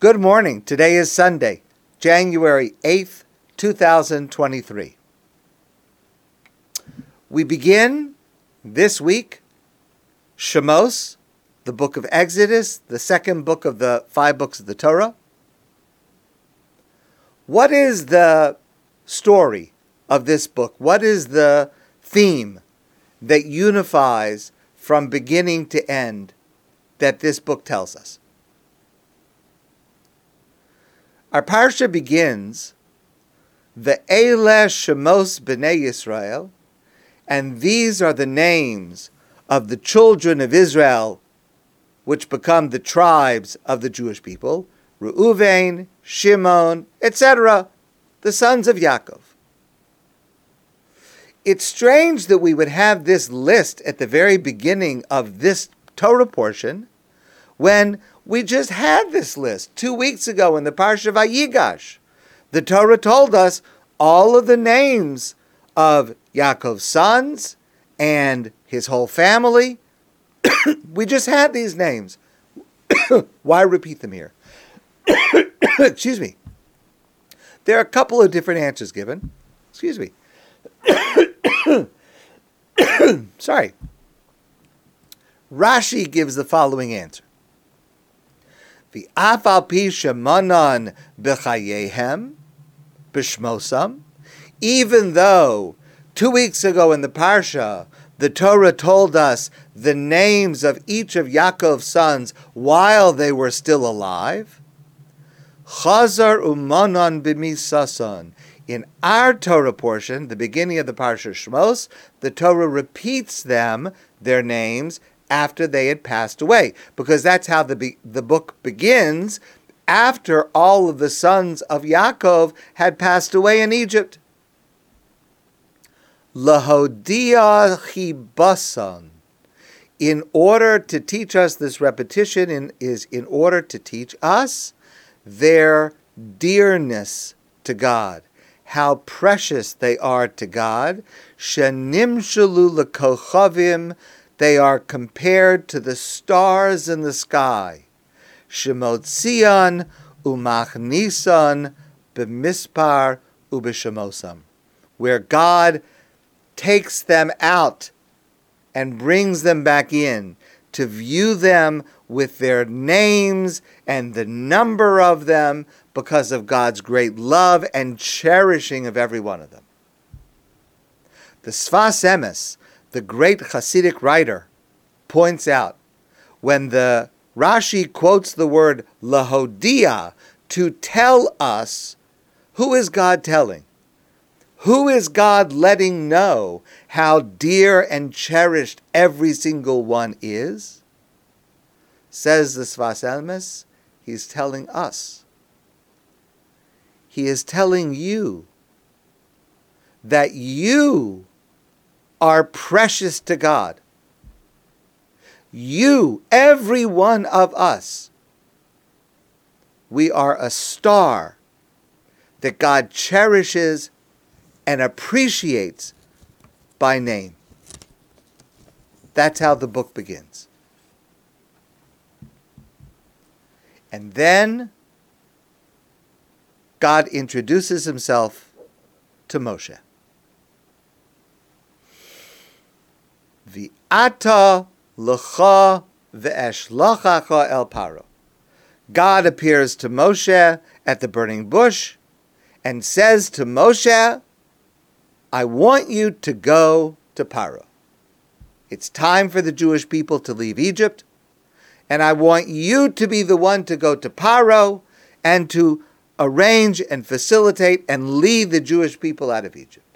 Good morning. Today is Sunday, January 8th, 2023. We begin this week Shemos, the book of Exodus, the second book of the five books of the Torah. What is the story of this book? What is the theme that unifies from beginning to end that this book tells us? Our parsha begins the Eile Shemos B'nai Yisrael, and these are the names of the children of Israel, which become the tribes of the Jewish people: Reuven, Shimon, etc., the sons of Yaakov. It's strange that we would have this list at the very beginning of this Torah portion when we just had this list two weeks ago in the Parsha Vayigash. The Torah told us all of the names of Yaakov's sons and his whole family. we just had these names. Why repeat them here? Excuse me. There are a couple of different answers given. Excuse me. Sorry. Rashi gives the following answer. The afal pi shemanan b'chayehem b'shmosam, even though two weeks ago in the parsha the Torah told us the names of each of Yaakov's sons while they were still alive. Chazar umanan b'misasan. In our Torah portion, the beginning of the Parsha Shmos, the Torah repeats them, their names, after they had passed away, because that's how the, be- the book begins after all of the sons of Yaakov had passed away in Egypt. Lahodia chibasan. In order to teach us this repetition in, is in order to teach us their dearness to God how precious they are to God. Shenimshalu lekochavim, they are compared to the stars in the sky. Shemotzion umachnisan b'mispar ubishemosam, where God takes them out and brings them back in to view them with their names and the number of them because of God's great love and cherishing of every one of them. The Sfas Emes, the great Hasidic writer, points out when the Rashi quotes the word lahodia to tell us who is God telling? Who is God letting know how dear and cherished every single one is? Says the Sfas Emes, he's telling us. He is telling you that you are precious to God. You, every one of us, we are a star that God cherishes and appreciates by name. That's how the book begins. And then God introduces himself to Moshe. V'ata l'cha ve'eshlachacha el paro. God appears to Moshe at the burning bush and says to Moshe, I want you to go to Paro. It's time for the Jewish people to leave Egypt, and I want you to be the one to go to Paro and to arrange and facilitate and lead the Jewish people out of Egypt.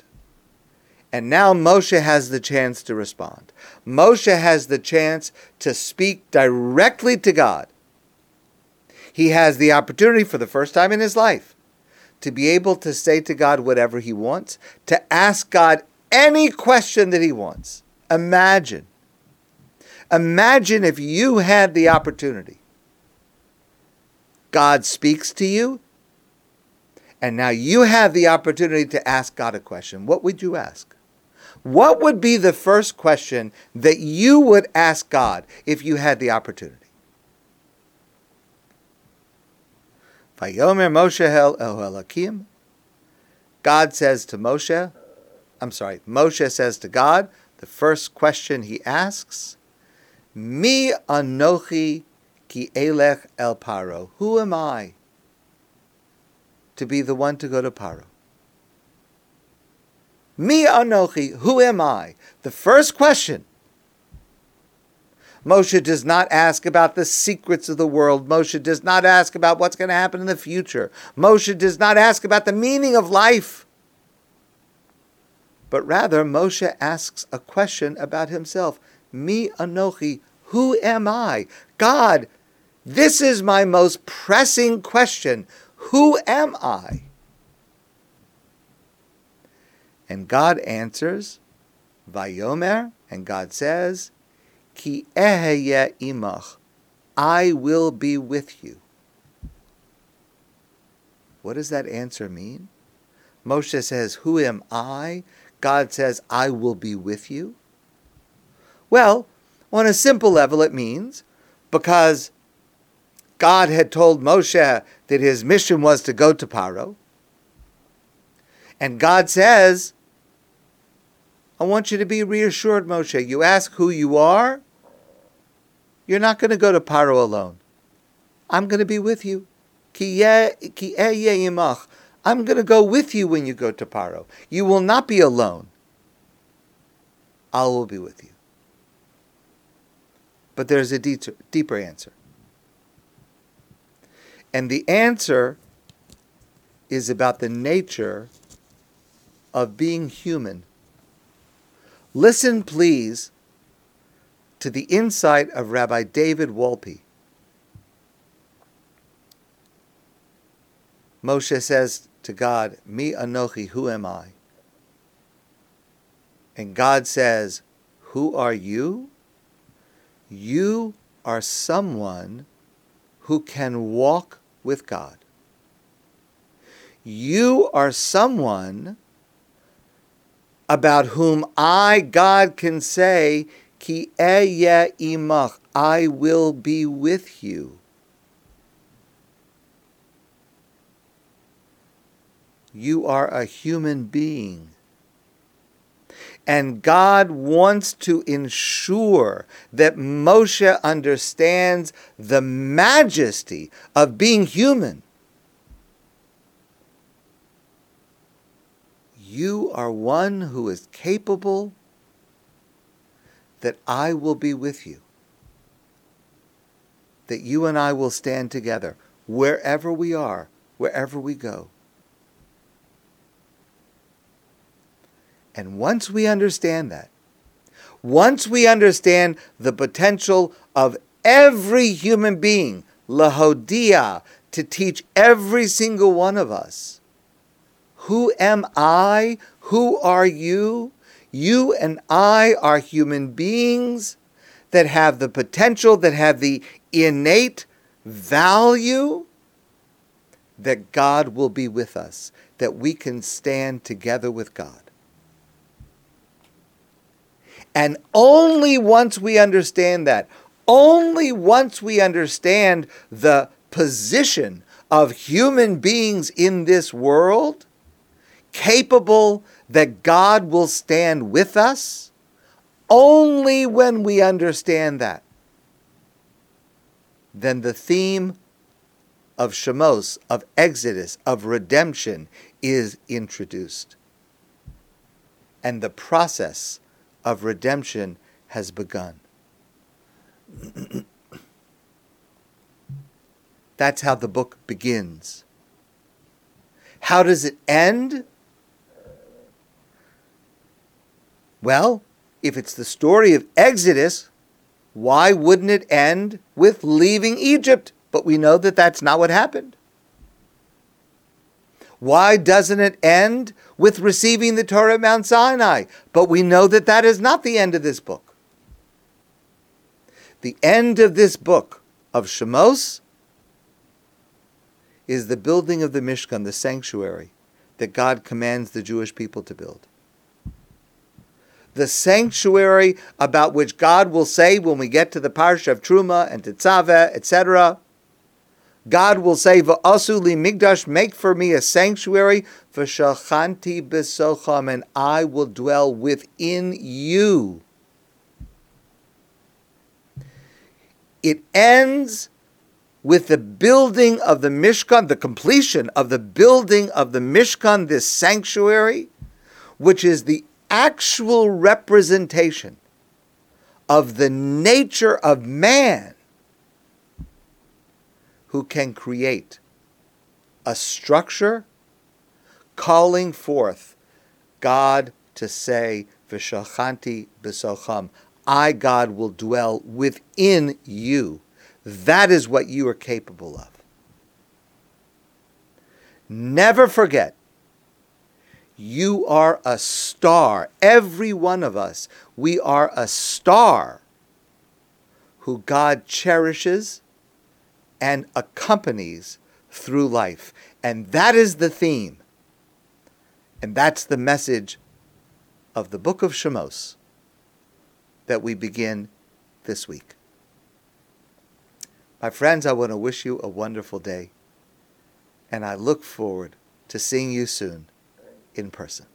And now Moshe has the chance to respond. Moshe has the chance to speak directly to God. He has the opportunity for the first time in his life to be able to say to God whatever he wants, to ask God any question that he wants. Imagine. Imagine if you had the opportunity. God speaks to you, and now you have the opportunity to ask God a question. What would you ask? What would be the first question that you would ask God if you had the opportunity? Vayomer Moshe El Elohim. God says to Moshe, I'm sorry, Moshe says to God, the first question he asks, Mi anochi ki elech el paro. Who am I to be the one to go to Paro? Mi anochi, who am I? The first question Moshe does not ask about the secrets of the world. Moshe does not ask about what's going to happen in the future. Moshe does not ask about the meaning of life. But rather, Moshe asks a question about himself. Mi anochi, who am I? God, this is my most pressing question. Who am I? And God answers, Vayomer, and God says, Ki eheye imach, I will be with you. What does that answer mean? Moshe says, Who am I? God says, I will be with you. Well, on a simple level, it means because God had told Moshe that his mission was to go to Paro. And God says, I want you to be reassured, Moshe. You ask who you are, you're not going to go to Paro alone. I'm going to be with you. I'm going to go with you when you go to Paro. You will not be alone. I will be with you. But there's a deeper answer. And the answer is about the nature of being human. Listen, please, to the insight of Rabbi David Wolpe. Moshe says to God, Mi Anochi, who am I? And God says, Who are you? You are someone who can walk with God. You are someone about whom I, God, can say, Ki imach, I will be with you. You are a human being. And God wants to ensure that Moshe understands the majesty of being human. You are one who is capable that I will be with you, that you and I will stand together wherever we are, wherever we go. And once we understand that, once we understand the potential of every human being, Lahodia, to teach every single one of us, who am I? Who are you? You and I are human beings that have the potential, that have the innate value that God will be with us, that we can stand together with God. And only once we understand that, only once we understand the position of human beings in this world, capable that God will stand with us only when we understand that. Then the theme of Shemos, of Exodus, of redemption is introduced. And the process of redemption has begun. That's how the book begins. How does it end? Well, if it's the story of Exodus, why wouldn't it end with leaving Egypt? But we know that that's not what happened. Why doesn't it end with receiving the Torah at Mount Sinai? But we know that that is not the end of this book. The end of this book of Shemos is the building of the Mishkan, the sanctuary that God commands the Jewish people to build the sanctuary about which God will say when we get to the parsha of Truma and Tetzaveh, etc. God will say, V'asu li mikdash, make for me a sanctuary, v'shachanti besocham, and I will dwell within you. It ends with the building of the Mishkan, the completion of the building of the Mishkan, this sanctuary, which is the actual representation of the nature of man who can create a structure calling forth God to say, V'shachanti b'socham, I, God, will dwell within you. That is what you are capable of. Never forget, you are a star. Every one of us, we are a star who God cherishes and accompanies through life. And that is the theme. And that's the message of the book of Shemos that we begin this week. My friends, I want to wish you a wonderful day, and I look forward to seeing you soon in person.